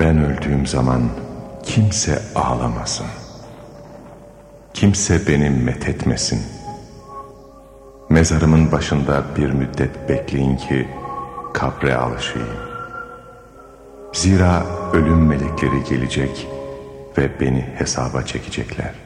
Ben öldüğüm zaman kimse ağlamasın. Kimse beni methetmesin. Mezarımın başında bir müddet bekleyin ki kabre alışayım. Zira ölüm melekleri gelecek ve beni hesaba çekecekler.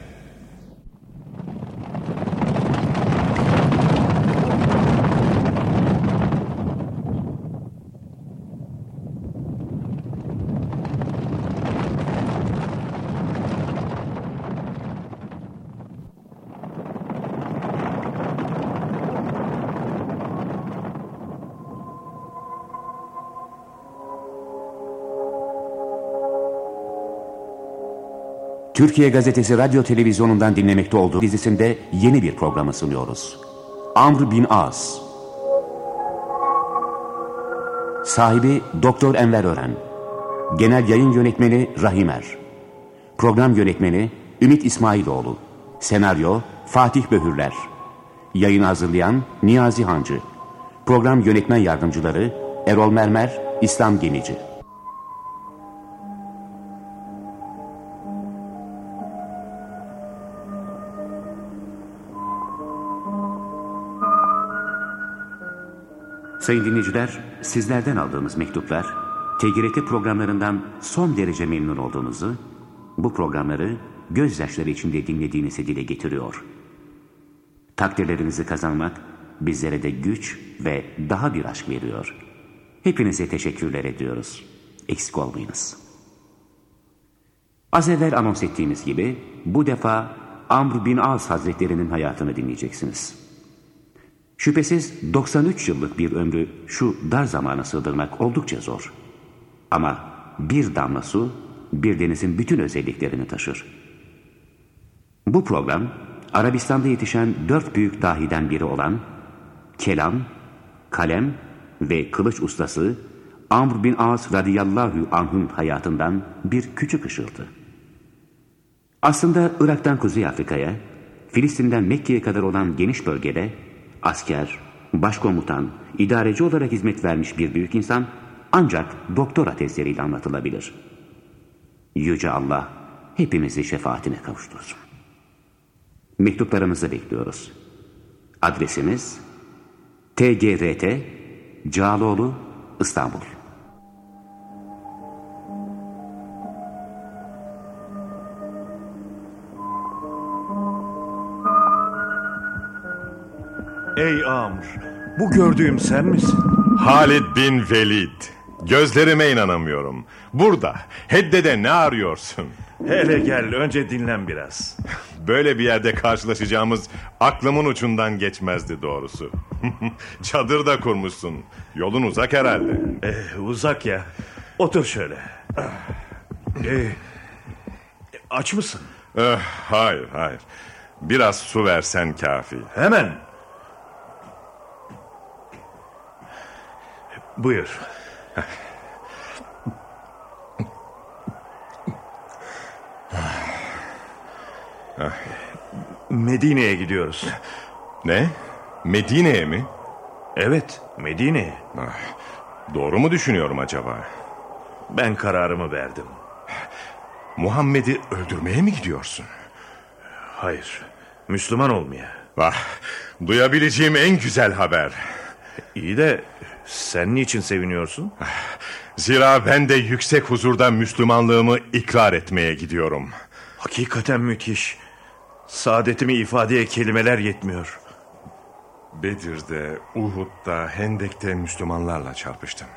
Türkiye Gazetesi Radyo Televizyonu'ndan dinlemekte olduğu dizisinde yeni bir programı sunuyoruz. Amr bin As. Sahibi Doktor Enver Ören. Genel Yayın Yönetmeni Rahimer Program Yönetmeni Ümit İsmailoğlu. Senaryo Fatih Böhürler. Yayını hazırlayan Niyazi Hancı. Program Yönetmen Yardımcıları Erol Mermer İslam Gemici Sayın dinleyiciler, sizlerden aldığımız mektuplar, TGRT programlarından son derece memnun olduğunuzu, bu programları gözyaşları içinde dinlediğinizi dile getiriyor. Takdirlerinizi kazanmak bizlere de güç ve daha bir aşk veriyor. Hepinize teşekkürler ediyoruz. Eksik olmayınız. Az evvel anons ettiğimiz gibi bu defa Amr bin As Hazretleri'nin hayatını dinleyeceksiniz. Şüphesiz 93 yıllık bir ömrü şu dar zamana sığdırmak oldukça zor. Ama bir damla su bir denizin bütün özelliklerini taşır. Bu program Arabistan'da yetişen dört büyük dahiden biri olan kelam, kalem ve kılıç ustası Amr bin As radıyallahu anh'ın hayatından bir küçük ışıltı. Aslında Irak'tan Kuzey Afrika'ya, Filistin'den Mekke'ye kadar olan geniş bölgede asker, başkomutan, idareci olarak hizmet vermiş bir büyük insan ancak doktora tezleriyle anlatılabilir. Yüce Allah hepimizi şefaatine kavuştursun. Mektuplarınızı bekliyoruz. Adresimiz TGRT Cağaloğlu İstanbul. Ey Amr, bu gördüğüm sen misin? Halid bin Velid. Gözlerime inanamıyorum. Burada, Hedde'de ne arıyorsun? Hele gel, önce dinlen biraz. Böyle bir yerde karşılaşacağımız aklımın ucundan geçmezdi doğrusu. Çadır da kurmuşsun. Yolun uzak herhalde. Ee, uzak ya. Otur şöyle. Ee, aç mısın? Eh, hayır, hayır. Biraz su versen kafi. Hemen. Buyur. Medine'ye gidiyoruz. Ne? Medine'ye mi? Evet, Medine'ye. Doğru mu düşünüyorum acaba? Ben kararımı verdim. Muhammed'i öldürmeye mi gidiyorsun? Hayır, Müslüman olmaya. Vah, duyabileceğim en güzel haber. İyi de sen niçin seviniyorsun? Zira ben de yüksek huzurda Müslümanlığımı ikrar etmeye gidiyorum. Hakikaten müthiş. Saadetimi ifadeye kelimeler yetmiyor. Bedir'de, Uhud'da, Hendek'te Müslümanlarla çarpıştım.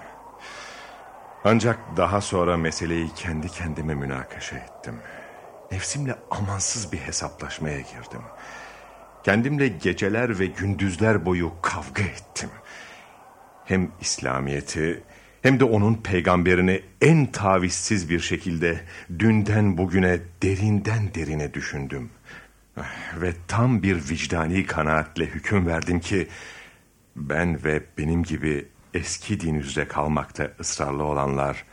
Ancak daha sonra meseleyi kendi kendime münakaşa ettim. Nefsimle amansız bir hesaplaşmaya girdim. Kendimle geceler ve gündüzler boyu kavga ettim. Hem İslamiyet'i hem de onun peygamberini en tavizsiz bir şekilde dünden bugüne derinden derine düşündüm. Ve tam bir vicdani kanaatle hüküm verdim ki ben ve benim gibi eski din üzere kalmakta ısrarlı olanlar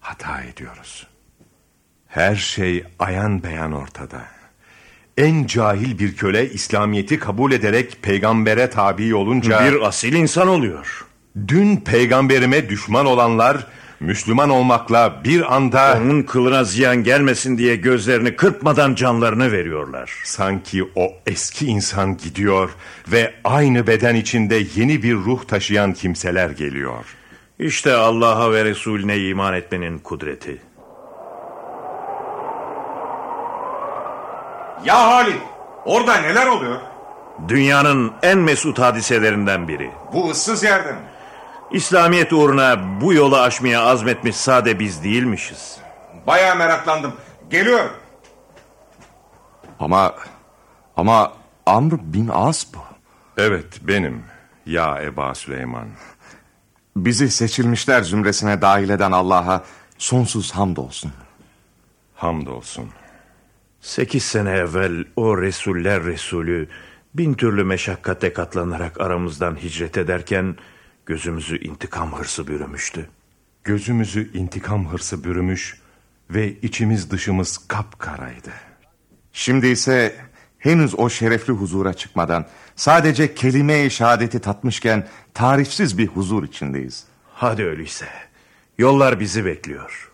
hata ediyoruz. Her şey ayan beyan ortada. En cahil bir köle İslamiyet'i kabul ederek peygambere tabi olunca... Bir asil insan oluyor. Dün peygamberime düşman olanlar Müslüman olmakla bir anda... Onun kılına ziyan gelmesin diye gözlerini kırpmadan canlarını veriyorlar. Sanki o eski insan gidiyor ve aynı beden içinde yeni bir ruh taşıyan kimseler geliyor. İşte Allah'a ve Resulüne iman etmenin kudreti. Ya Halit, orada neler oluyor? Dünyanın en mesut hadiselerinden biri. Bu ıssız yerde mi? İslamiyet uğruna bu yolu aşmaya azmetmiş sade biz değilmişiz. Baya meraklandım. Geliyorum. Ama ama Amr bin As bu. Evet benim ya Eba Süleyman. Bizi seçilmişler zümresine dahil eden Allah'a sonsuz hamdolsun. Hamdolsun. Sekiz sene evvel o Resuller Resulü bin türlü meşakkate katlanarak aramızdan hicret ederken gözümüzü intikam hırsı bürümüştü. Gözümüzü intikam hırsı bürümüş ve içimiz dışımız kapkaraydı. Şimdi ise henüz o şerefli huzura çıkmadan sadece kelime-i şehadeti tatmışken tarifsiz bir huzur içindeyiz. Hadi öyleyse. Yollar bizi bekliyor.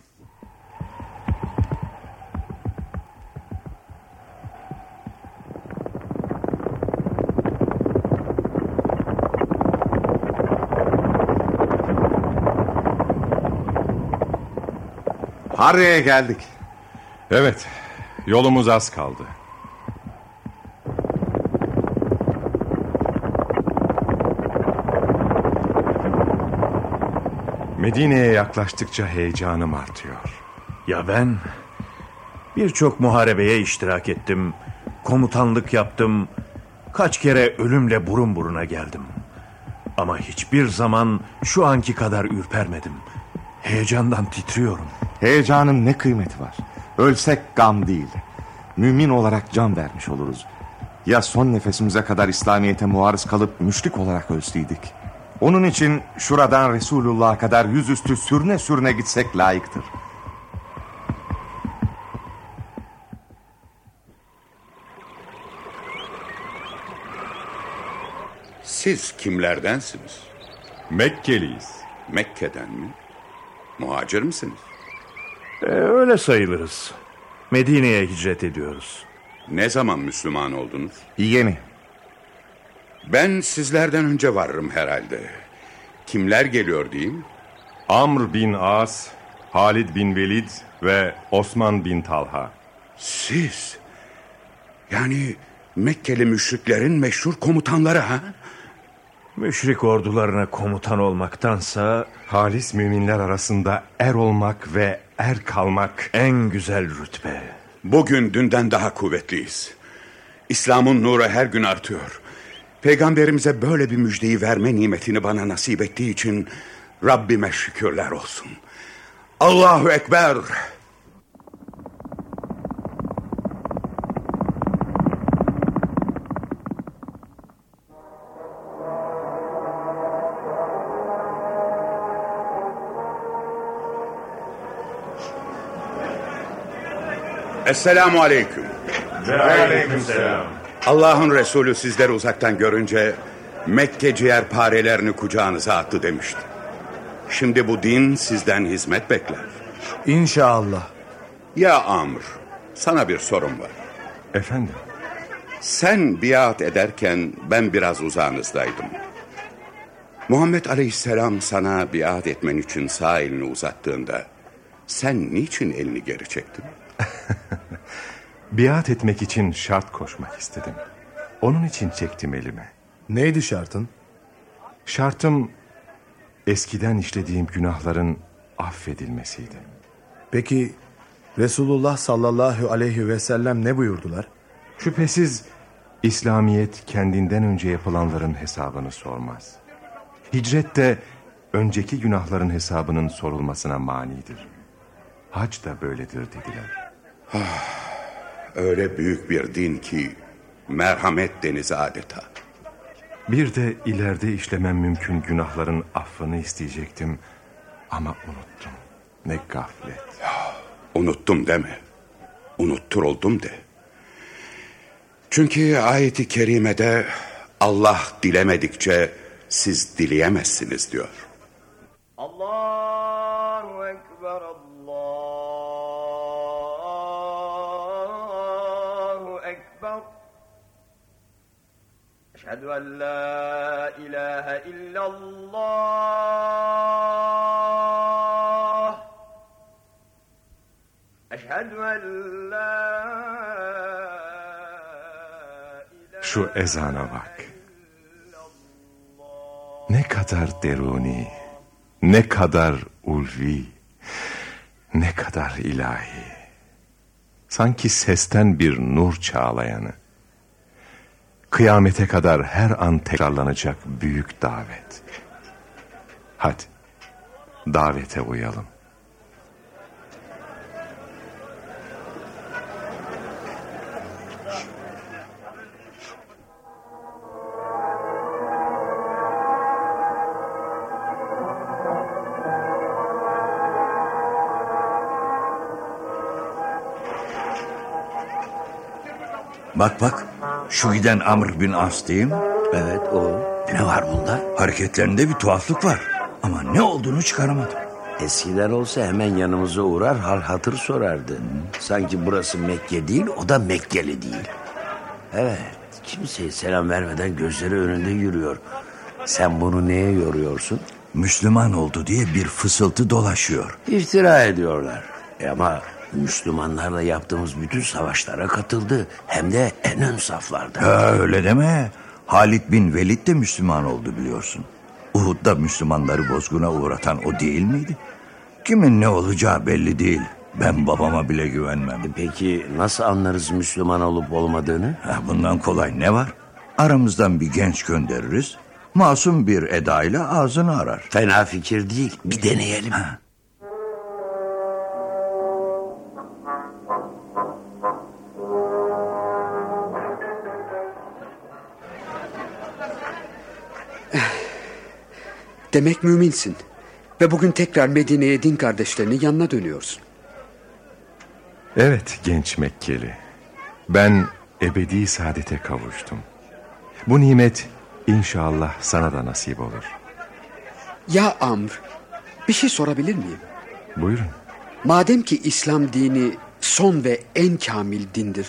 Harre'ye geldik. Evet, yolumuz az kaldı. Medine'ye yaklaştıkça heyecanım artıyor. Ya ben? Birçok muharebeye iştirak ettim. Komutanlık yaptım. Kaç kere ölümle burun buruna geldim. Ama hiçbir zaman şu anki kadar ürpermedim. Heyecandan titriyorum. Heyecanın ne kıymeti var? Ölsek gam değil. Mümin olarak can vermiş oluruz. Ya son nefesimize kadar İslamiyet'e muarız kalıp müşrik olarak ölseydik? Onun için şuradan Resulullah'a kadar yüzüstü sürüne sürüne gitsek layıktır. Siz kimlerdensiniz? Mekkeliyiz. Mekke'den mi? Muhacir misiniz? Ee, öyle sayılırız. Medine'ye hicret ediyoruz. Ne zaman Müslüman oldunuz? Yeni. Ben sizlerden önce varırım herhalde. Kimler geliyor diyeyim? Amr bin As, Halid bin Velid ve Osman bin Talha. Siz. Yani Mekkeli müşriklerin meşhur komutanları ha? Müşrik ordularına komutan olmaktansa Halis müminler arasında er olmak ve er kalmak en güzel rütbe. Bugün dünden daha kuvvetliyiz. İslam'ın nuru her gün artıyor. Peygamberimize böyle bir müjdeyi verme nimetini bana nasip ettiği için Rabbime şükürler olsun. Allahu Ekber. Esselamu Aleyküm. Aleykümselam. Allah'ın Resulü sizleri uzaktan görünce Mekke ciğerparelerini kucağınıza attı demişti. Şimdi bu din sizden hizmet bekler. İnşallah. Ya Amr, sana bir sorum var. Efendim? Sen biat ederken ben biraz uzağınızdaydım. Muhammed Aleyhisselam sana biat etmen için sağ elini uzattığında sen niçin elini geri çektin? Biat etmek için şart koşmak istedim. Onun için çektim elime. Neydi şartın? Şartım eskiden işlediğim günahların affedilmesiydi. Peki Resulullah sallallahu aleyhi ve sellem ne buyurdular? Şüphesiz İslamiyet kendinden önce yapılanların hesabını sormaz. Hicret de önceki günahların hesabının sorulmasına manidir. Hac da böyledir dediler. Öyle büyük bir din ki merhamet denizi adeta. Bir de ileride işlemem mümkün günahların affını isteyecektim ama unuttum. Ne gaflet. Unuttum deme. Unutturuldum de. Çünkü ayeti kerimede Allah dilemedikçe siz dileyemezsiniz diyor. أشهد أن لا إله إلا الله أشهد أن لا Şu ezana bak. Ne kadar deruni, ne kadar ulvi, ne kadar ilahi. Sanki sesten bir nur çağlayanı. Kıyamete kadar her an tekrarlanacak büyük davet. Hadi, davete uyalım. Bak bak şu giden Amr bin As değil mi? Evet o. Ne var bunda? Hareketlerinde bir tuhaflık var. Ama ne olduğunu çıkaramadım. Eskiden olsa hemen yanımıza uğrar hal hatır sorardı. Sanki burası Mekke değil o da Mekkeli değil. Evet kimseye selam vermeden gözleri önünde yürüyor. Sen bunu neye yoruyorsun? Müslüman oldu diye bir fısıltı dolaşıyor. İftira ediyorlar. E ama Müslümanlarla yaptığımız bütün savaşlara katıldı. Hem de en ön saflarda. Ya öyle deme. Halid bin Velid de Müslüman oldu biliyorsun. Uhud'da Müslümanları bozguna uğratan o değil miydi? Kimin ne olacağı belli değil. Ben babama bile güvenmem. E peki nasıl anlarız Müslüman olup olmadığını? Ha, bundan kolay ne var? Aramızdan bir genç göndeririz. Masum bir edayla ağzını arar. Fena fikir değil. Bir deneyelim. Ha. Demek müminsin. Ve bugün tekrar Medine'ye din kardeşlerinin yanına dönüyorsun. Evet genç Mekkeli. Ben ebedi saadete kavuştum. Bu nimet inşallah sana da nasip olur. Ya Amr, bir şey sorabilir miyim? Buyurun. Madem ki İslam dini son ve en kamil dindir,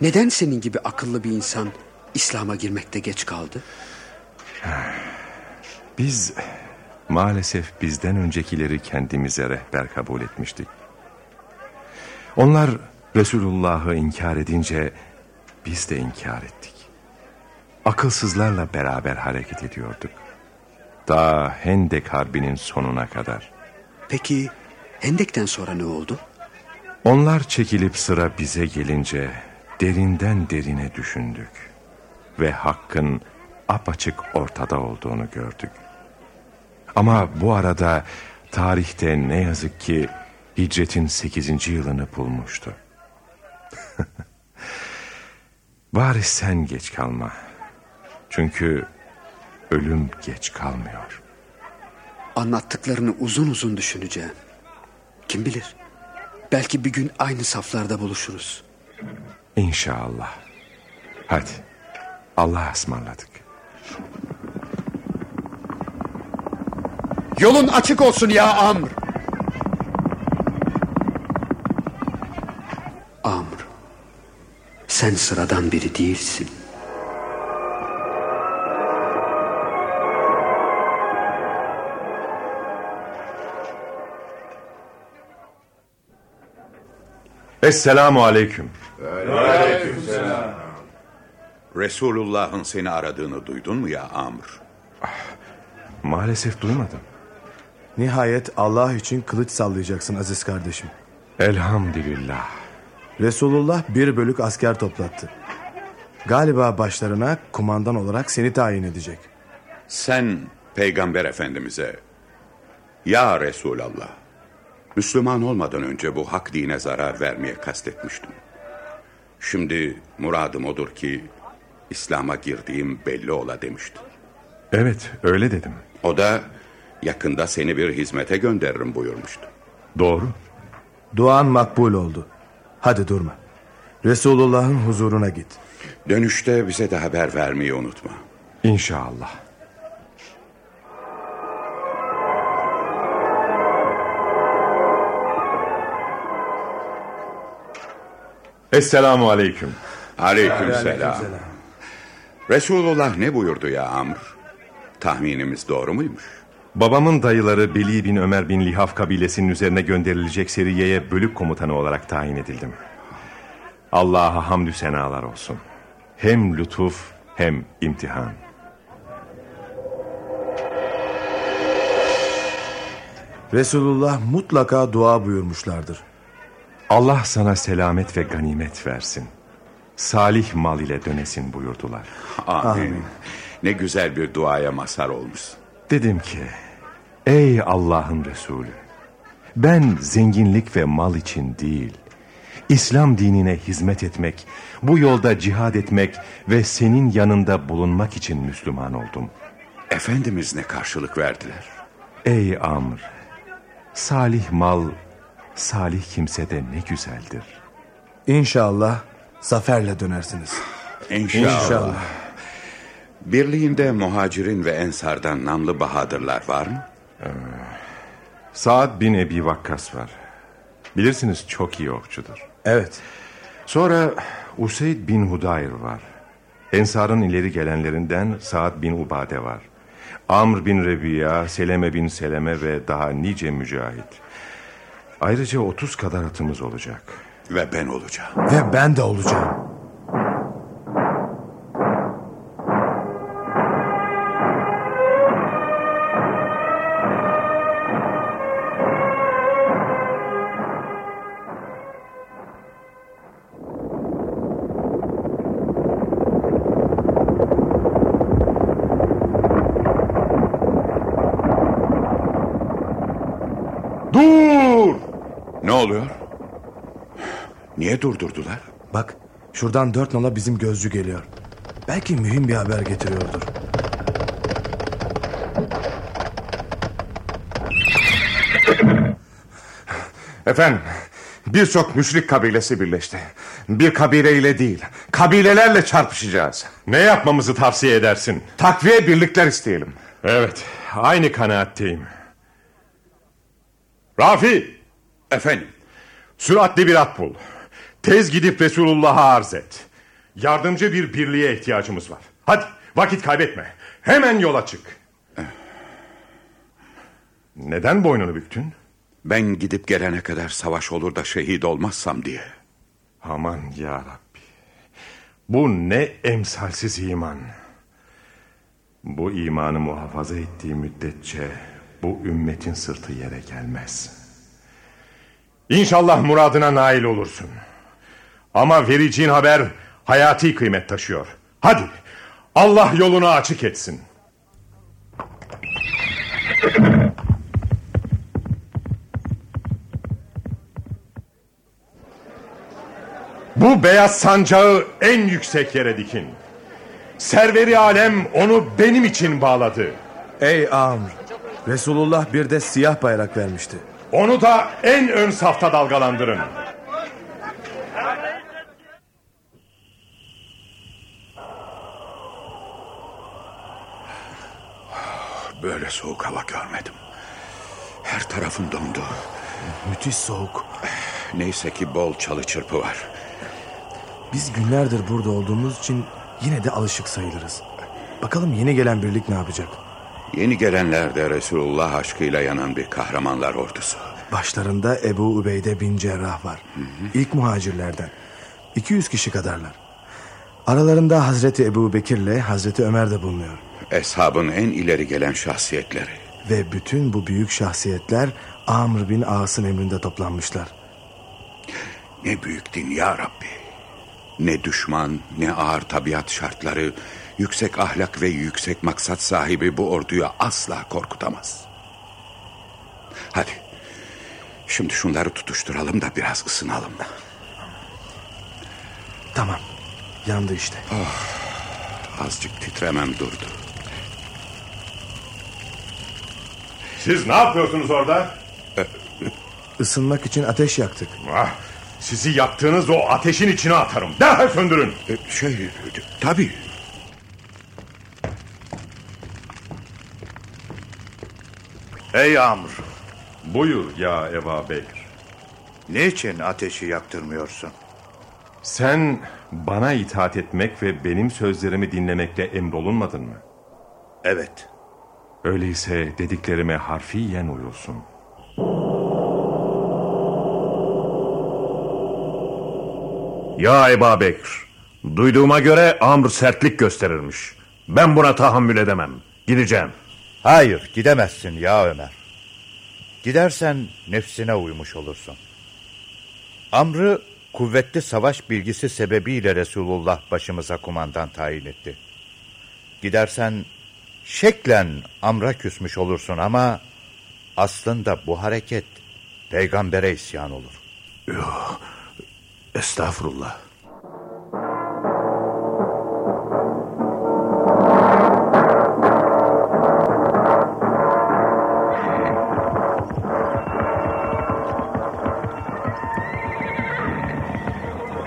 neden senin gibi akıllı bir insan İslam'a girmekte geç kaldı? Biz maalesef bizden öncekileri kendimize rehber kabul etmiştik. Onlar Resulullah'ı inkar edince biz de inkar ettik. Akılsızlarla beraber hareket ediyorduk. Ta Hendek Harbi'nin sonuna kadar. Peki Hendek'ten sonra ne oldu? Onlar çekilip sıra bize gelince derinden derine düşündük. Ve hakkın apaçık ortada olduğunu gördük. Ama bu arada tarihte ne yazık ki hicretin 8. yılını bulmuştu. Bari sen geç kalma. Çünkü ölüm geç kalmıyor. Anlattıklarını uzun uzun düşüneceğim. Kim bilir? Belki bir gün aynı saflarda buluşuruz. İnşallah. Hadi. Allah'a ısmarladık. Yolun açık olsun ya Amr. Amr. Sen sıradan biri değilsin. Esselamu aleyküm. Resulullah'ın seni aradığını duydun mu ya Amr? Maalesef duymadım. Nihayet Allah için kılıç sallayacaksın aziz kardeşim. Elhamdülillah. Resulullah bir bölük asker toplattı. Galiba başlarına kumandan olarak seni tayin edecek. Sen peygamber efendimize ya Resulallah Müslüman olmadan önce bu hak dine zarar vermeye kastetmiştim. Şimdi muradım odur ki İslam'a girdiğim belli ola demişti. Evet öyle dedim. O da Yakında seni bir hizmete gönderirim buyurmuştu. Doğru. Duan makbul oldu. Hadi durma. Resulullah'ın huzuruna git. Dönüşte bize de haber vermeyi unutma. İnşallah. Esselamu aleyküm. Aleyküm selam. Resulullah ne buyurdu ya Amr? Tahminimiz doğru muymuş? Babamın dayıları Beli bin Ömer bin Lihaf kabilesinin üzerine gönderilecek seriyeye bölük komutanı olarak tayin edildim. Allah'a hamdü senalar olsun. Hem lütuf hem imtihan. Resulullah mutlaka dua buyurmuşlardır. Allah sana selamet ve ganimet versin. Salih mal ile dönesin buyurdular. Amin. Amin. Ne güzel bir duaya mazhar olmuş. Dedim ki, ey Allah'ın Resulü, ben zenginlik ve mal için değil, İslam dinine hizmet etmek, bu yolda cihad etmek ve senin yanında bulunmak için Müslüman oldum. Efendimiz ne karşılık verdiler? Ey Amr, salih mal, salih kimse de ne güzeldir. İnşallah zaferle dönersiniz. İnşallah. İnşallah. Birliğinde muhacirin ve ensardan namlı bahadırlar var mı? Saad bin Ebi Vakkas var. Bilirsiniz çok iyi okçudur. Evet. Sonra Useyd bin Hudayr var. Ensar'ın ileri gelenlerinden Saad bin Ubade var. Amr bin Rebiya, Seleme bin Seleme ve daha nice mücahit. Ayrıca otuz kadar atımız olacak. Ve ben olacağım. Ve ben de olacağım. Durdurdular? Bak şuradan dört nala bizim gözcü geliyor. Belki mühim bir haber getiriyordur. Efendim birçok müşrik kabilesi birleşti. Bir kabileyle değil kabilelerle çarpışacağız. Ne yapmamızı tavsiye edersin? Takviye birlikler isteyelim. Evet aynı kanaatteyim. Rafi! Efendim? Süratli bir at bul. Tez gidip Resulullah'a arz et. Yardımcı bir birliğe ihtiyacımız var. Hadi vakit kaybetme. Hemen yola çık. Neden boynunu büktün? Ben gidip gelene kadar savaş olur da şehit olmazsam diye. Aman ya Rabbi. Bu ne emsalsiz iman. Bu imanı muhafaza ettiği müddetçe bu ümmetin sırtı yere gelmez. İnşallah muradına nail olursun. Ama vereceğin haber hayati kıymet taşıyor. Hadi Allah yolunu açık etsin. Bu beyaz sancağı en yüksek yere dikin. Serveri alem onu benim için bağladı. Ey Amr, Resulullah bir de siyah bayrak vermişti. Onu da en ön safta dalgalandırın. Böyle soğuk hava görmedim. Her tarafım dondu. Müthiş soğuk. Neyse ki bol çalı çırpı var. Biz günlerdir burada olduğumuz için yine de alışık sayılırız. Bakalım yeni gelen birlik ne yapacak? Yeni gelenler de Resulullah aşkıyla yanan bir kahramanlar ordusu. Başlarında Ebu Ubeyde bin Cerrah var. Hı hı. İlk muhacirlerden. 200 kişi kadarlar. Aralarında Hazreti Ebu Bekir ile Hazreti Ömer de bulunuyor. Eshabın en ileri gelen şahsiyetleri. Ve bütün bu büyük şahsiyetler Amr bin As'ın emrinde toplanmışlar. Ne büyük din ya Rabbi. Ne düşman, ne ağır tabiat şartları, yüksek ahlak ve yüksek maksat sahibi bu orduyu asla korkutamaz. Hadi. Şimdi şunları tutuşturalım da biraz ısınalım. Tamam. Yandı işte. Oh, azıcık titremem durdu. Siz ne yapıyorsunuz orada? Isınmak için ateş yaktık. Ah, sizi yaktığınız o ateşin içine atarım. Derhal söndürün. Şey, tabii. Ey Amr. Buyur ya Eba Bekir. Niçin ateşi yaktırmıyorsun? Sen bana itaat etmek ve benim sözlerimi dinlemekle emrolunmadın mı? Evet. Öyleyse dediklerime harfiyen uyulsun. Ya Eba Bekir, duyduğuma göre Amr sertlik gösterirmiş. Ben buna tahammül edemem. Gideceğim. Hayır gidemezsin ya Ömer. Gidersen nefsine uymuş olursun. Amr'ı kuvvetli savaş bilgisi sebebiyle Resulullah başımıza kumandan tayin etti. Gidersen şeklen Amr'a küsmüş olursun ama aslında bu hareket peygambere isyan olur. Yok, estağfurullah.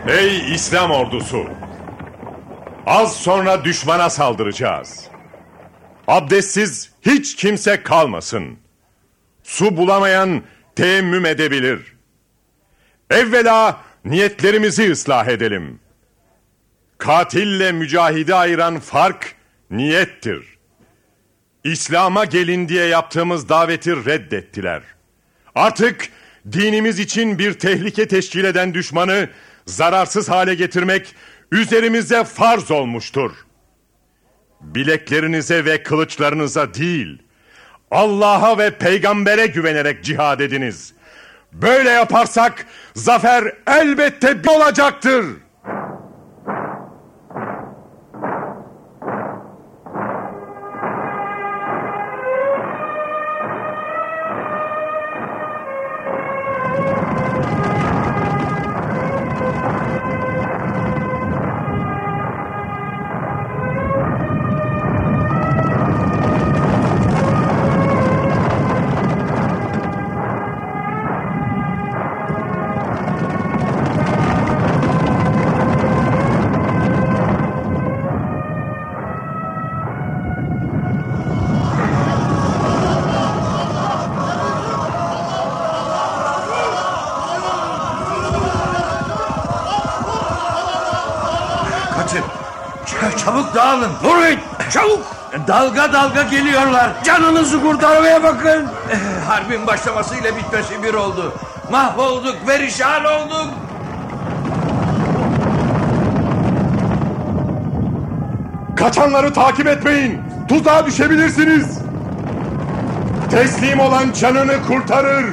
Ey İslam ordusu! Az sonra düşmana saldıracağız. Abdestsiz hiç kimse kalmasın. Su bulamayan teyemmüm edebilir. Evvela niyetlerimizi ıslah edelim. Katille mücahidi ayıran fark niyettir. İslam'a gelin diye yaptığımız daveti reddettiler. Artık dinimiz için bir tehlike teşkil eden düşmanı zararsız hale getirmek üzerimize farz olmuştur. Bileklerinize ve kılıçlarınıza değil, Allah'a ve peygambere güvenerek cihad ediniz. Böyle yaparsak zafer elbette olacaktır. Dalga dalga geliyorlar. Canınızı kurtarmaya bakın. Eh, Harbin başlamasıyla bitmesi bir oldu. Mahvolduk, perişan olduk. Kaçanları takip etmeyin. Tuzağa düşebilirsiniz. Teslim olan canını kurtarır.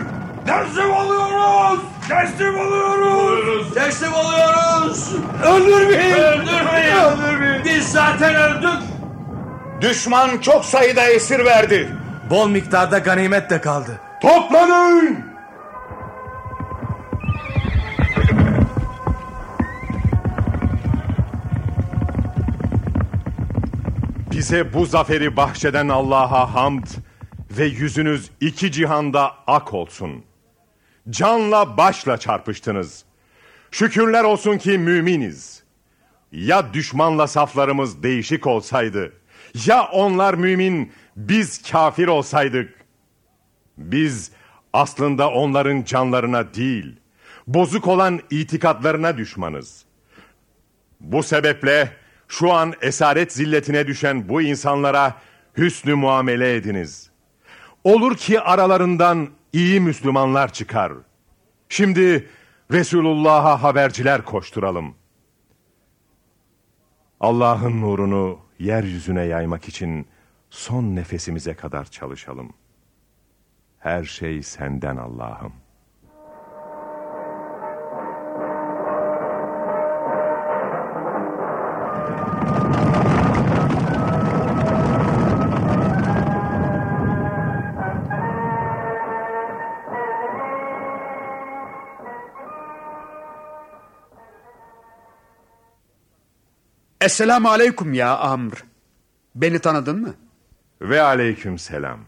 Teslim oluyoruz. Teslim oluyoruz. Teslim oluyoruz. Öldürmeyin. Öldürmeyin. Öldürmeyin. Biz zaten öldük. Düşman çok sayıda esir verdi. Bol miktarda ganimet de kaldı. Toplanın! Bize bu zaferi bahşeden Allah'a hamd ve yüzünüz iki cihanda ak olsun. Canla başla çarpıştınız. Şükürler olsun ki müminiz. Ya düşmanla saflarımız değişik olsaydı, ya onlar mümin, biz kafir olsaydık. Biz aslında onların canlarına değil, bozuk olan itikatlarına düşmanız. Bu sebeple şu an esaret zilletine düşen bu insanlara hüsnü muamele ediniz. Olur ki aralarından iyi Müslümanlar çıkar. Şimdi Resulullah'a haberciler koşturalım. Allah'ın nurunu yeryüzüne yaymak için son nefesimize kadar çalışalım. Her şey senden Allah'ım. Esselamu aleyküm ya Amr. Beni tanıdın mı? Ve aleyküm selam.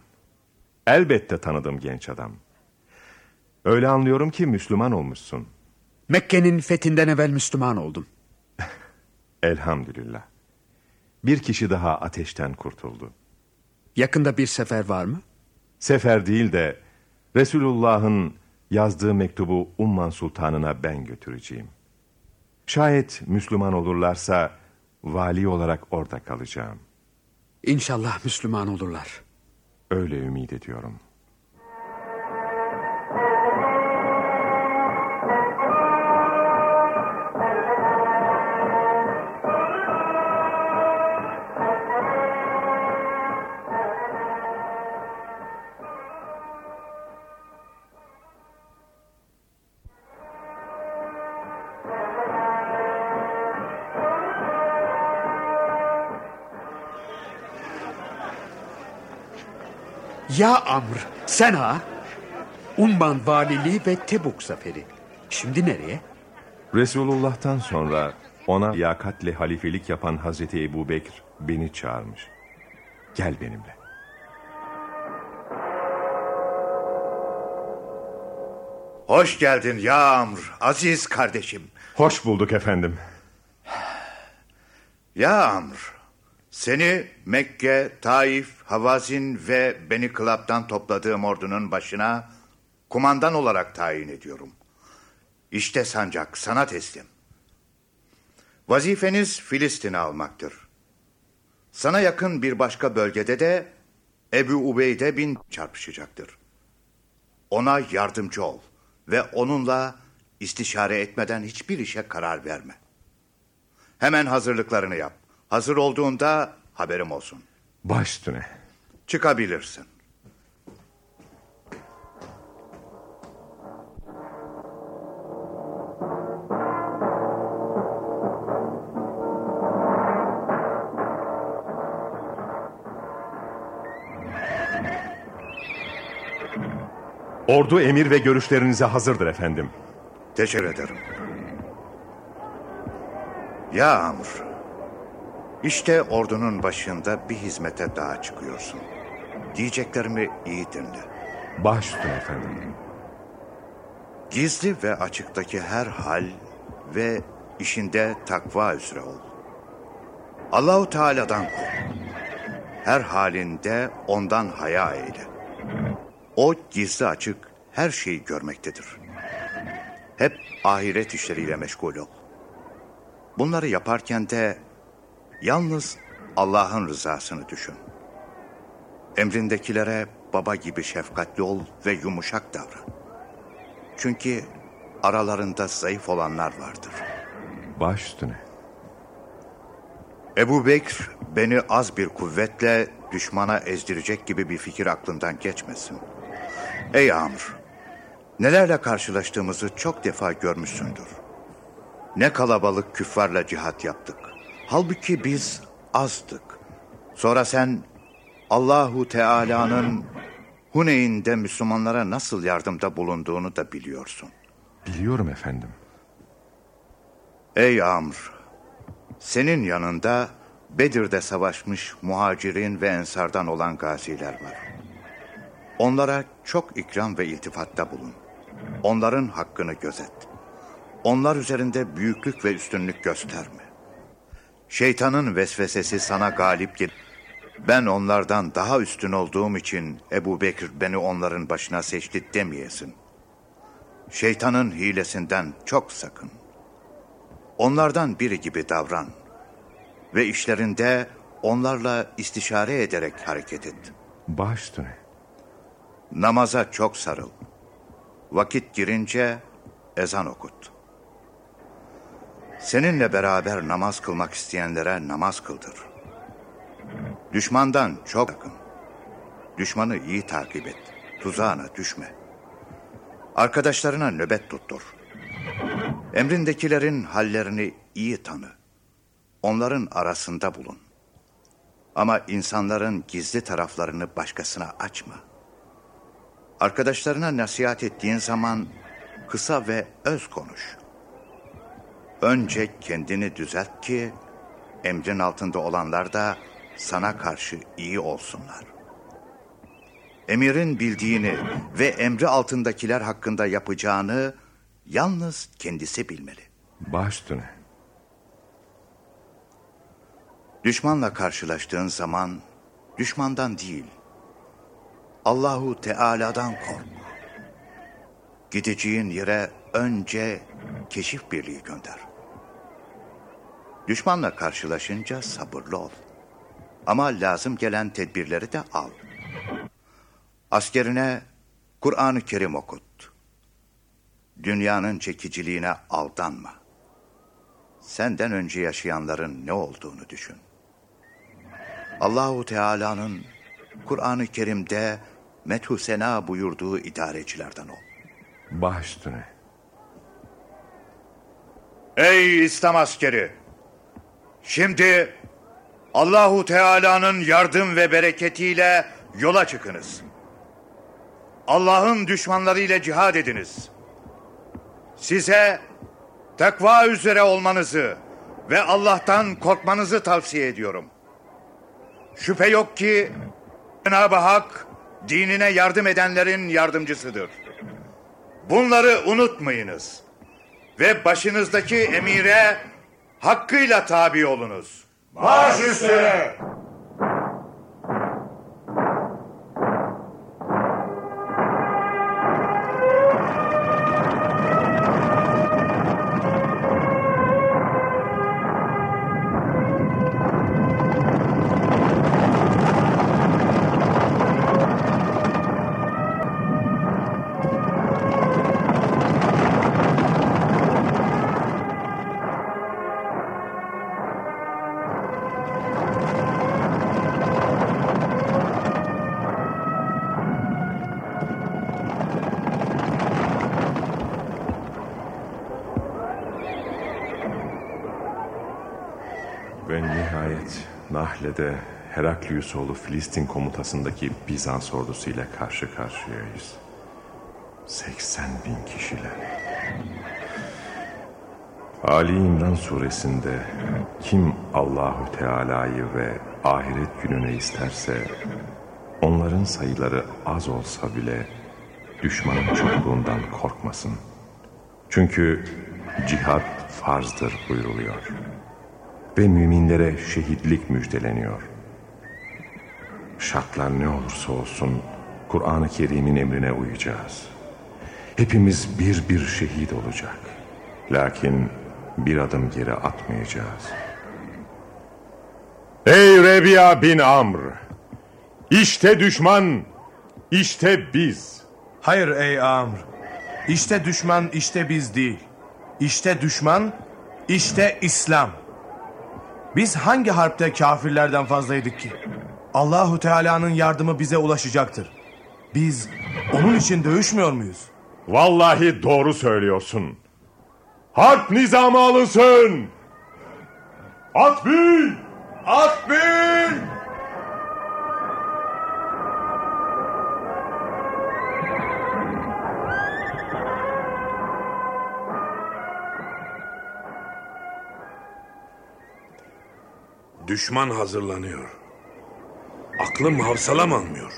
Elbette tanıdım genç adam. Öyle anlıyorum ki Müslüman olmuşsun. Mekke'nin fethinden evvel Müslüman oldum. Elhamdülillah. Bir kişi daha ateşten kurtuldu. Yakında bir sefer var mı? Sefer değil de Resulullah'ın yazdığı mektubu Umman Sultanı'na ben götüreceğim. Şayet Müslüman olurlarsa vali olarak orada kalacağım. İnşallah Müslüman olurlar. Öyle ümit ediyorum. Ya Amr, sen ha? Umman valiliği ve Tebuk zaferi. Şimdi nereye? Resulullah'tan sonra ona liyakatli halifelik yapan Hazreti Ebu Bekir beni çağırmış. Gel benimle. Hoş geldin ya Amr, aziz kardeşim. Hoş bulduk efendim. Ya Amr, seni Mekke, Taif, Havazin ve Beni Kılap'tan topladığım ordunun başına kumandan olarak tayin ediyorum. İşte sancak sana teslim. Vazifeniz Filistin'i almaktır. Sana yakın bir başka bölgede de Ebu Ubeyde bin çarpışacaktır. Ona yardımcı ol ve onunla istişare etmeden hiçbir işe karar verme. Hemen hazırlıklarını yap. Hazır olduğunda haberim olsun. Baş üstüne. Çıkabilirsin. Ordu emir ve görüşlerinize hazırdır efendim. Teşekkür ederim. Ya Amr, işte ordunun başında bir hizmete daha çıkıyorsun. Diyeceklerimi iyi dinle. Baş üstüne efendim. Gizli ve açıktaki her hal ve işinde takva üzere ol. Allahu Teala'dan kork. Her halinde ondan haya eyle. O gizli açık her şeyi görmektedir. Hep ahiret işleriyle meşgul ol. Bunları yaparken de yalnız Allah'ın rızasını düşün. Emrindekilere baba gibi şefkatli ol ve yumuşak davran. Çünkü aralarında zayıf olanlar vardır. Baş üstüne. Ebu Bekir beni az bir kuvvetle düşmana ezdirecek gibi bir fikir aklından geçmesin. Ey Amr, nelerle karşılaştığımızı çok defa görmüşsündür. Ne kalabalık küffarla cihat yaptık. Halbuki biz azdık. Sonra sen Allahu Teala'nın Huneyn'de Müslümanlara nasıl yardımda bulunduğunu da biliyorsun. Biliyorum efendim. Ey Amr, senin yanında Bedir'de savaşmış muhacirin ve ensardan olan gaziler var. Onlara çok ikram ve iltifatta bulun. Onların hakkını gözet. Onlar üzerinde büyüklük ve üstünlük gösterme. Şeytanın vesvesesi sana galip gel. Ben onlardan daha üstün olduğum için Ebu Bekir beni onların başına seçti demeyesin. Şeytanın hilesinden çok sakın. Onlardan biri gibi davran. Ve işlerinde onlarla istişare ederek hareket et. Baş üstüne. Namaza çok sarıl. Vakit girince ezan okut. Seninle beraber namaz kılmak isteyenlere namaz kıldır. Düşmandan çok yakın. Düşmanı iyi takip et. Tuzağına düşme. Arkadaşlarına nöbet tuttur. Emrindekilerin hallerini iyi tanı. Onların arasında bulun. Ama insanların gizli taraflarını başkasına açma. Arkadaşlarına nasihat ettiğin zaman kısa ve öz konuş. Önce kendini düzelt ki emrin altında olanlar da sana karşı iyi olsunlar. Emirin bildiğini ve emri altındakiler hakkında yapacağını yalnız kendisi bilmeli. Baş üstüne. Düşmanla karşılaştığın zaman düşmandan değil, Allahu Teala'dan kork. Gideceğin yere önce keşif birliği gönder. Düşmanla karşılaşınca sabırlı ol. Ama lazım gelen tedbirleri de al. Askerine Kur'an-ı Kerim okut. Dünyanın çekiciliğine aldanma. Senden önce yaşayanların ne olduğunu düşün. Allahu Teala'nın Kur'an-ı Kerim'de methu sena buyurduğu idarecilerden ol. Baş üstüne. Ey İslam askeri! Şimdi Allahu Teala'nın yardım ve bereketiyle yola çıkınız. Allah'ın düşmanlarıyla cihad ediniz. Size takva üzere olmanızı ve Allah'tan korkmanızı tavsiye ediyorum. Şüphe yok ki Cenab-ı Hak dinine yardım edenlerin yardımcısıdır. Bunları unutmayınız. Ve başınızdaki emire hakkıyla tabi olunuz. Baş üstüne. Heraklius oğlu Filistin komutasındaki Bizans ordusuyla karşı karşıyayız. 80 bin kişiler. Ali İmran suresinde kim Allahu Teala'yı ve ahiret gününe isterse onların sayıları az olsa bile düşmanın çokluğundan korkmasın. Çünkü cihat farzdır buyruluyor. Ve müminlere şehitlik müjdeleniyor. Şartlar ne olursa olsun Kur'an-ı Kerim'in emrine uyacağız. Hepimiz bir bir şehit olacak. Lakin bir adım geri atmayacağız. Ey Rebiya bin Amr! İşte düşman, işte biz. Hayır ey Amr. İşte düşman işte biz değil. İşte düşman işte İslam. Biz hangi harpte kafirlerden fazlaydık ki? Allahu Teala'nın yardımı bize ulaşacaktır. Biz onun için dövüşmüyor muyuz? Vallahi doğru söylüyorsun. Harp nizamı alınsın. At bin! At bin! Düşman hazırlanıyor. Aklım havsalam almıyor.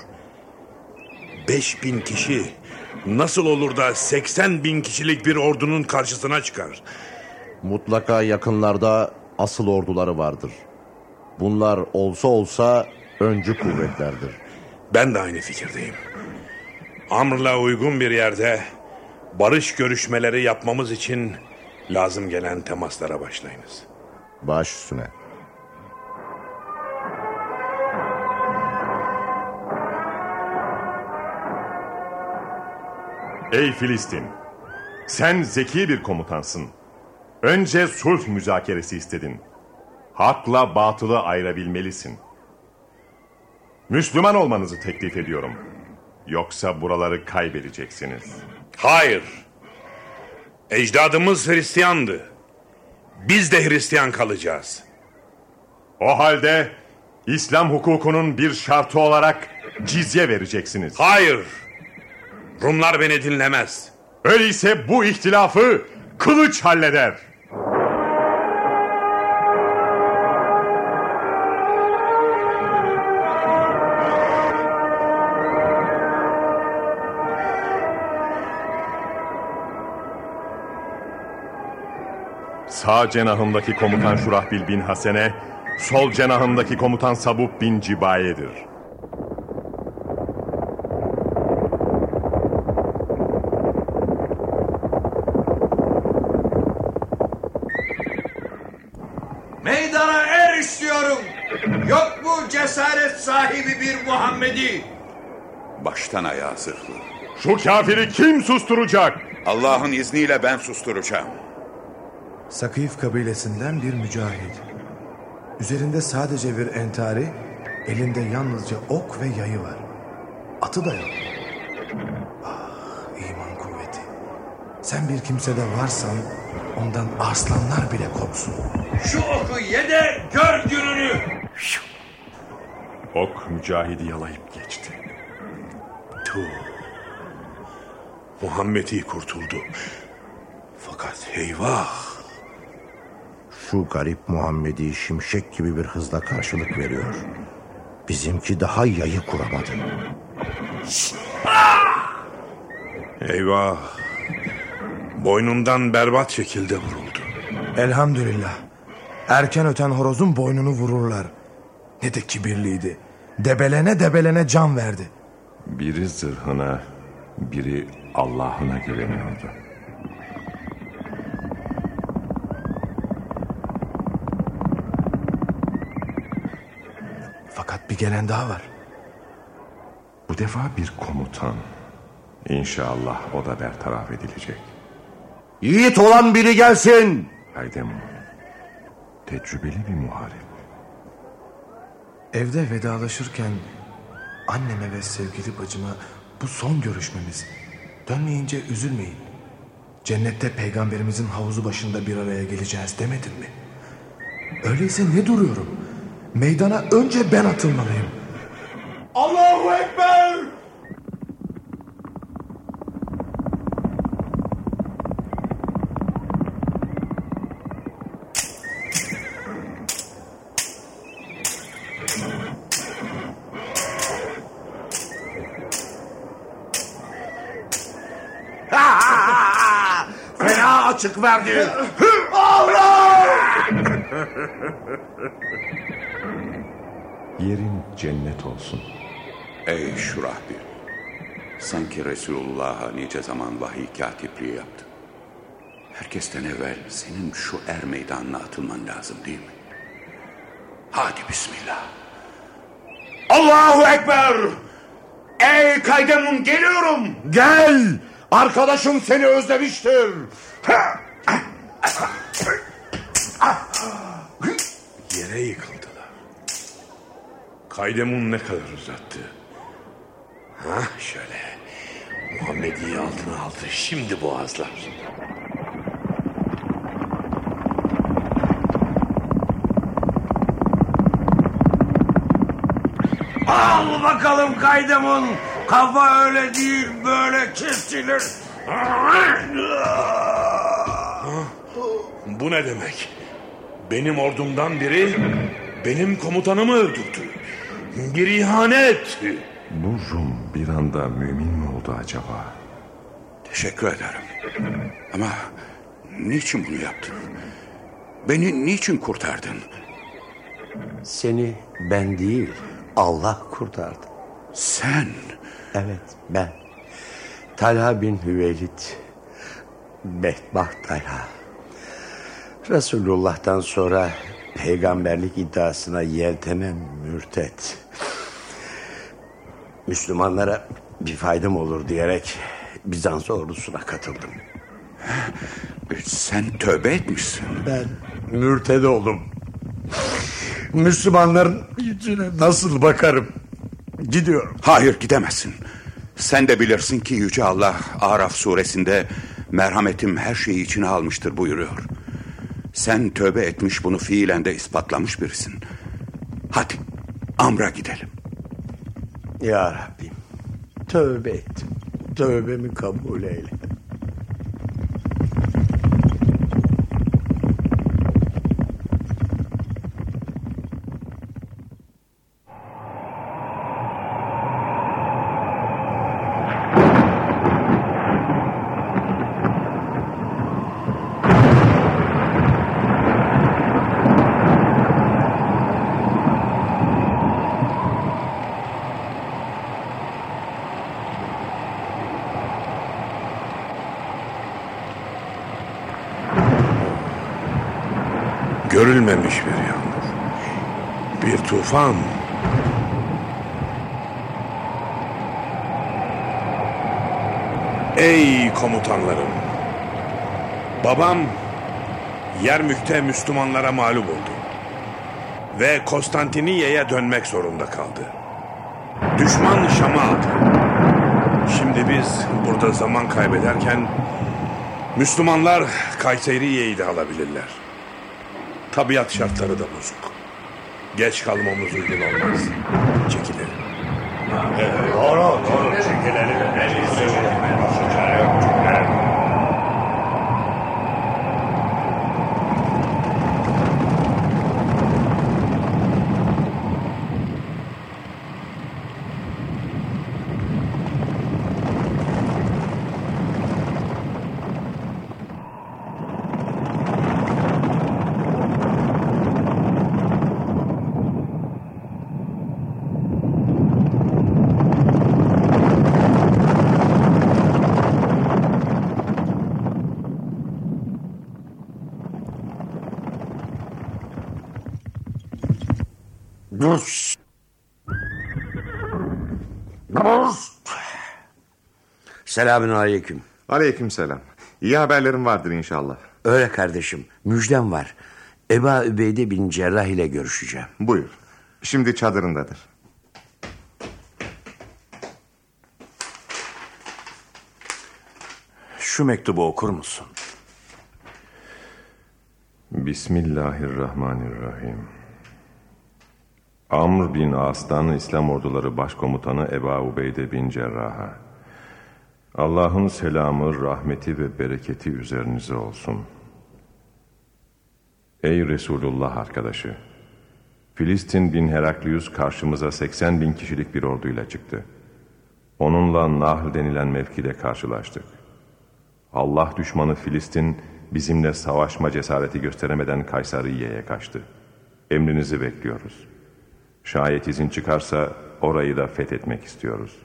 Beş bin kişi nasıl olur da 80 bin kişilik bir ordunun karşısına çıkar? Mutlaka yakınlarda asıl orduları vardır. Bunlar olsa olsa öncü kuvvetlerdir. Ben de aynı fikirdeyim. Amr'la uygun bir yerde barış görüşmeleri yapmamız için lazım gelen temaslara başlayınız. Baş üstüne. Ey Filistin! Sen zeki bir komutansın. Önce sulh müzakeresi istedin. Hakla batılı ayırabilmelisin. Müslüman olmanızı teklif ediyorum. Yoksa buraları kaybedeceksiniz. Hayır. Ecdadımız Hristiyandı. Biz de Hristiyan kalacağız. O halde İslam hukukunun bir şartı olarak cizye vereceksiniz. Hayır. Rumlar beni dinlemez. Öyleyse bu ihtilafı kılıç halleder. Sağ cenahımdaki komutan Şurahbil bin Hasene, sol cenahımdaki komutan Sabub bin Cibaye'dir. istiyorum. Yok mu cesaret sahibi bir Muhammedi? Baştan ayağa zırhlı. Şu kafiri kim susturacak? Allah'ın izniyle ben susturacağım. Sakif kabilesinden bir mücahit. Üzerinde sadece bir entari, elinde yalnızca ok ve yayı var. Atı da yok. Ah iman kuvveti. Sen bir kimsede varsan ondan arslanlar bile korksun. Şu oku ye de gör gününü. Ok mücahidi yalayıp geçti. Tuh. Muhammed'i kurtuldu. Fakat eyvah. Şu garip Muhammed'i şimşek gibi bir hızla karşılık veriyor. Bizimki daha yayı kuramadı. Eyvah. Boynundan berbat şekilde vuruldu. Elhamdülillah. Erken öten horozun boynunu vururlar. Ne de kibirliydi. Debelene debelene can verdi. Biri zırhına, biri Allah'ına güveniyordu. Fakat bir gelen daha var. Bu defa bir komutan. İnşallah o da bertaraf edilecek. Yiğit olan biri gelsin. Haydem, tecrübeli bir muharip. Evde vedalaşırken anneme ve sevgili bacıma bu son görüşmemiz. Dönmeyince üzülmeyin. Cennette peygamberimizin havuzu başında bir araya geleceğiz demedim mi? Öyleyse ne duruyorum? Meydana önce ben atılmalıyım. Allahu Ekber! Açık verdi. Yerin cennet olsun. Ey Şurahbil. Sanki Resulullah'a nice zaman vahiy katipliği yaptın. Herkesten evvel senin şu er meydanına atılman lazım değil mi? Hadi bismillah. Allahu Ekber! Ey Kaydemun geliyorum! Gel. Arkadaşım seni özlemiştir. Yere yıkıldılar. Kaydemun ne kadar uzattı. Ha şöyle. Muhammed'i altına aldı. Şimdi boğazlar. Al bakalım kaydemun. Kafa öyle değil böyle kesilir. Bu ne demek? Benim ordumdan biri benim komutanımı öldürdü. Bir ihanet. Bu Rum bir anda mümin mi oldu acaba? Teşekkür ederim. Ama niçin bunu yaptın? Beni niçin kurtardın? Seni ben değil Allah kurtardı. Sen? Evet ben. Talha bin Hüveylid. Bedbaht Talha. Resulullah'tan sonra peygamberlik iddiasına yeltenen mürtet. Müslümanlara bir faydam olur diyerek Bizans ordusuna katıldım. Sen tövbe etmişsin. Ben mürted oldum. Müslümanların yüzüne nasıl bakarım? Gidiyorum. Hayır gidemezsin. Sen de bilirsin ki Yüce Allah Araf suresinde merhametim her şeyi içine almıştır buyuruyor. Sen tövbe etmiş bunu fiilen de ispatlamış birisin. Hadi Amr'a gidelim. Ya Rabbim tövbe ettim. Tövbemi kabul eyle. Görülmemiş bir yağmur. Bir tufan. Ey komutanlarım! Babam Yermük'te Müslümanlara mağlup oldu. Ve Konstantiniye'ye dönmek zorunda kaldı. Düşman Şam'a aldı. Şimdi biz burada zaman kaybederken Müslümanlar Kayseriye'yi de alabilirler. Tabiat şartları da bozuk. Geç kalmamız uygun olmaz. Çekilelim. Doğru, doğru. Çekilelim. En iyisi. Çare yok. Çekilelim. Selamün aleyküm. Aleyküm selam. İyi haberlerim vardır inşallah. Öyle kardeşim. Müjdem var. Eba Übeyde bin Cerrah ile görüşeceğim. Buyur. Şimdi çadırındadır. Şu mektubu okur musun? Bismillahirrahmanirrahim. Amr bin As'tan İslam orduları başkomutanı Eba Ubeyde bin Cerrah'a. Allah'ın selamı, rahmeti ve bereketi üzerinize olsun. Ey Resulullah arkadaşı! Filistin bin Heraklius karşımıza 80 bin kişilik bir orduyla çıktı. Onunla Nahl denilen mevkide karşılaştık. Allah düşmanı Filistin bizimle savaşma cesareti gösteremeden Kayseriye'ye kaçtı. Emrinizi bekliyoruz. Şayet izin çıkarsa orayı da fethetmek istiyoruz.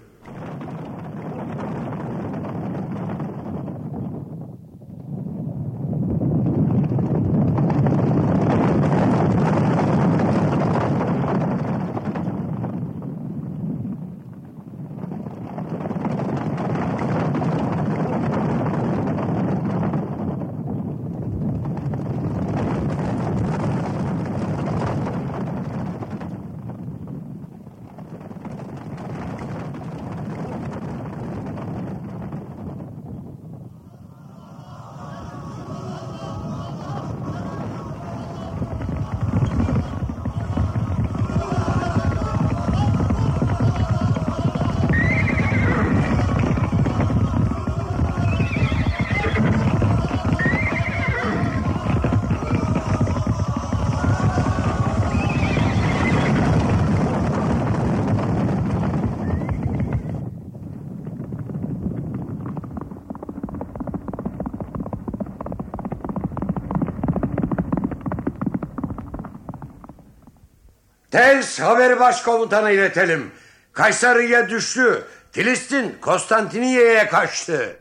Tez haberi başkomutana iletelim. Kayseriye düştü. Filistin Konstantiniye'ye kaçtı.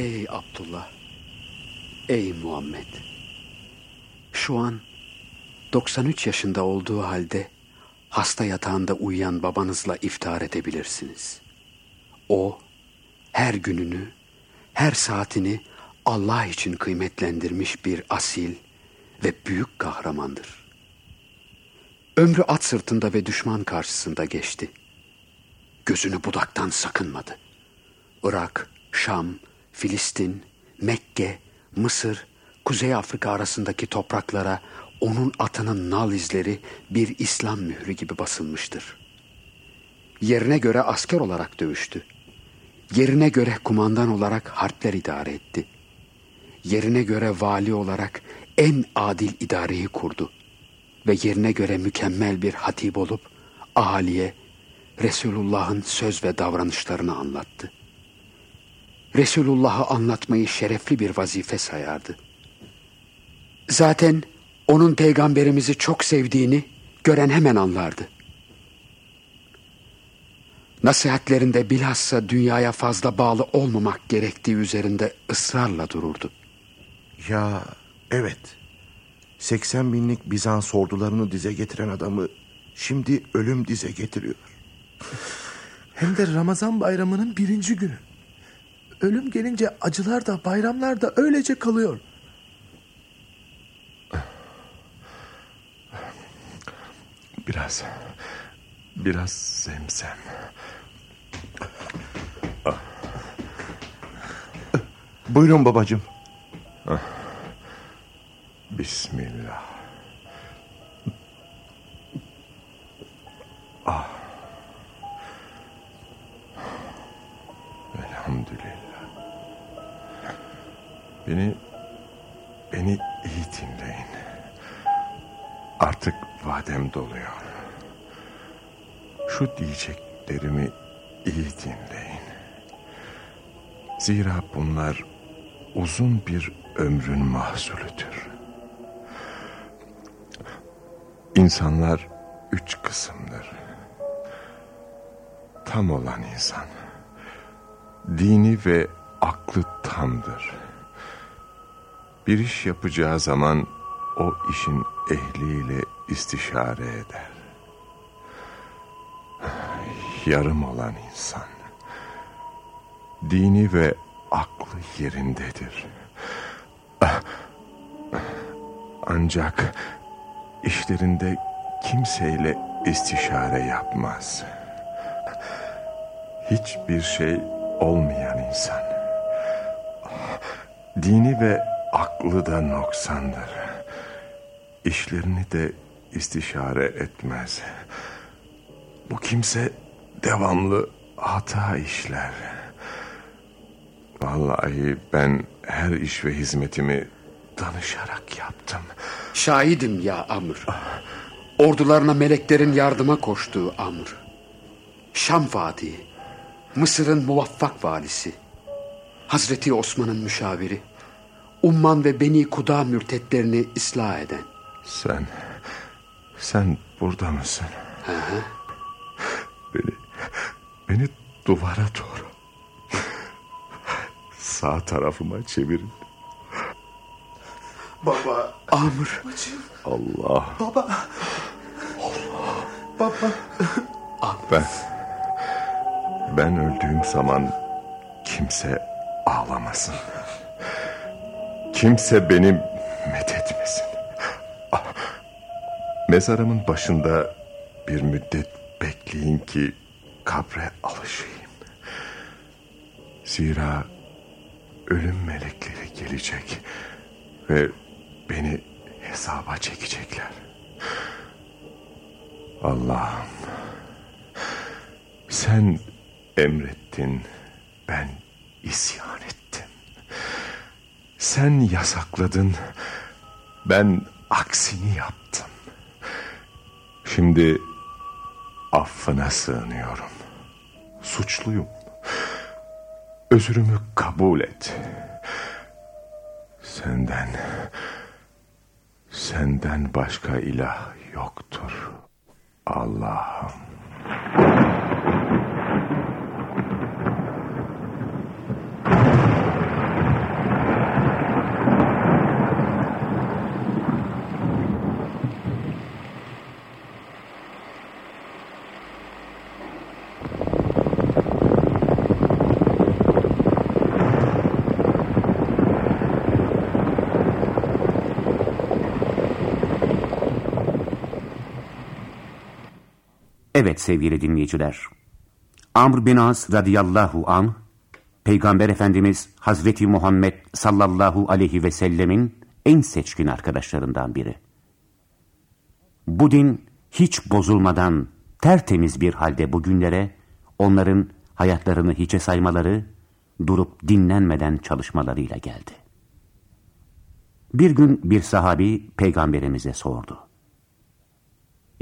Ey Abdullah, ey Muhammed. Şu an 93 yaşında olduğu halde hasta yatağında uyuyan babanızla iftihar edebilirsiniz. O her gününü, her saatini Allah için kıymetlendirmiş bir asil ve büyük kahramandır. Ömrü at sırtında ve düşman karşısında geçti. gözünü budaktan sakınmadı. Irak, Şam, Filistin, Mekke, Mısır, Kuzey Afrika arasındaki topraklara onun atının nal izleri bir İslam mührü gibi basılmıştır. Yerine göre asker olarak dövüştü. Yerine göre kumandan olarak harpler idare etti. Yerine göre vali olarak en adil idareyi kurdu. Ve yerine göre mükemmel bir hatip olup ahaliye Resulullah'ın söz ve davranışlarını anlattı. Resulullah'ı anlatmayı şerefli bir vazife sayardı. Zaten onun peygamberimizi çok sevdiğini gören hemen anlardı. Nasihatlerinde bilhassa dünyaya fazla bağlı olmamak gerektiği üzerinde ısrarla dururdu. Ya evet. 80 binlik Bizans ordularını dize getiren adamı şimdi ölüm dize getiriyor. Hem de Ramazan bayramının birinci günü. Ölüm gelince acılar da bayramlar da öylece kalıyor. Biraz, biraz zemzem. Ah. Buyurun babacığım. Ah. Bismillah. Ah. Elhamdülillah. Beni, beni iyi dinleyin. Artık vadem doluyor. Şu diyeceklerimi iyi dinleyin. Zira bunlar uzun bir ömrün mahsulüdür. İnsanlar üç kısımdır. Tam olan insan. Dini ve aklı tamdır. Bir iş yapacağı zaman o işin ehliyle istişare eder. Yarım olan insan. Dini ve aklı yerindedir. Ancak işlerinde kimseyle istişare yapmaz. Hiçbir şey olmayan insan. Dini ve aklı da noksandır. İşlerini de istişare etmez. Bu kimse devamlı hata işler. Vallahi ben her iş ve hizmetimi danışarak yaptım. Şahidim ya Amr. Ordularına meleklerin yardıma koştuğu Amr. Şam Vadii, Mısır'ın muvaffak valisi, Hazreti Osman'ın müşaviri, Umman ve Beni Kuda mürtetlerini ıslah eden. Sen, sen burada mısın? Hı hı. Beni, beni duvara doğru, sağ tarafıma çevirin. Baba. Amr. Allah. Baba. Baba. Ben, ben öldüğüm zaman kimse ağlamasın. Kimse beni methetmesin. Ah, Mezarımın başında bir müddet bekleyin ki kabre alışayım. Zira ölüm melekleri gelecek ve beni hesaba çekecekler. Allah'ım sen emrettin ben isyan ettim. Sen yasakladın ben aksini yaptım. Şimdi affına sığınıyorum. Suçluyum. Özrümü kabul et. Senden senden başka ilah yoktur. Allah'ım. Evet sevgili dinleyiciler. Amr bin As radıyallahu an Peygamber Efendimiz Hazreti Muhammed sallallahu aleyhi ve sellemin en seçkin arkadaşlarından biri. Bu din hiç bozulmadan tertemiz bir halde bugünlere onların hayatlarını hiçe saymaları, durup dinlenmeden çalışmalarıyla geldi. Bir gün bir sahabi peygamberimize sordu.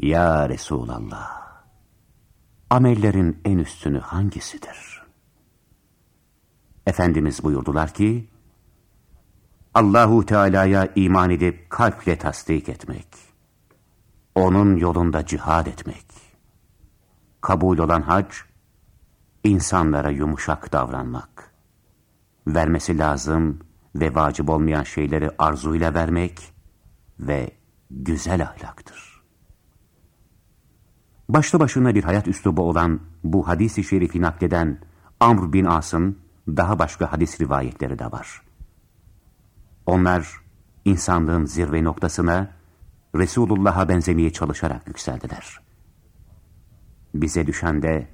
Ya Resulallah, amellerin en üstünü hangisidir? Efendimiz buyurdular ki, Allahu Teala'ya iman edip kalple tasdik etmek, onun yolunda cihad etmek, kabul olan hac, insanlara yumuşak davranmak, vermesi lazım ve vacip olmayan şeyleri arzuyla vermek ve güzel ahlaktır. Başlı başına bir hayat üslubu olan bu hadisi şerifi nakleden Amr bin As'ın daha başka hadis rivayetleri de var. Onlar insanlığın zirve noktasına Resulullah'a benzemeye çalışarak yükseldiler. Bize düşen de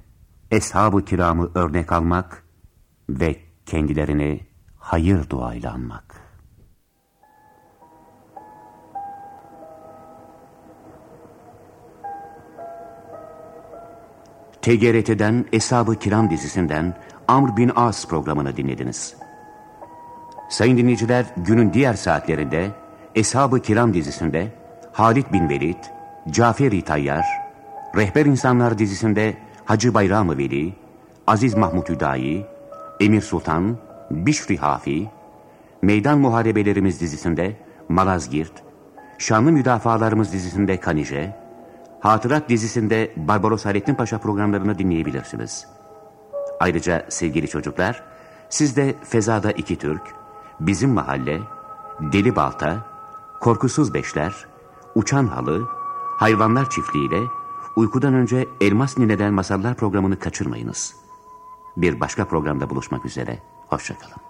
Eshab-ı kiramı örnek almak ve kendilerini hayır duayla anmak. TGRT'den Eshab-ı Kiram dizisinden Amr bin As programını dinlediniz. Sayın dinleyiciler günün diğer saatlerinde Eshab-ı Kiram dizisinde Halid bin Velid, Caferi Tayyar, Rehber İnsanlar dizisinde Hacı Bayram-ı Veli, Aziz Mahmut Hüdayi, Emir Sultan, Bişri Hafi, Meydan Muharebelerimiz dizisinde Malazgirt, Şanlı Müdafalarımız dizisinde Kanije, Hatırat dizisinde Barbaros Hayrettin Paşa programlarını dinleyebilirsiniz. Ayrıca sevgili çocuklar, siz de Fezada İki Türk, Bizim Mahalle, Deli Balta, Korkusuz Beşler, Uçan Halı, Hayvanlar Çiftliği ile uykudan önce Elmas Nine'den Masallar programını kaçırmayınız. Bir başka programda buluşmak üzere, hoşçakalın.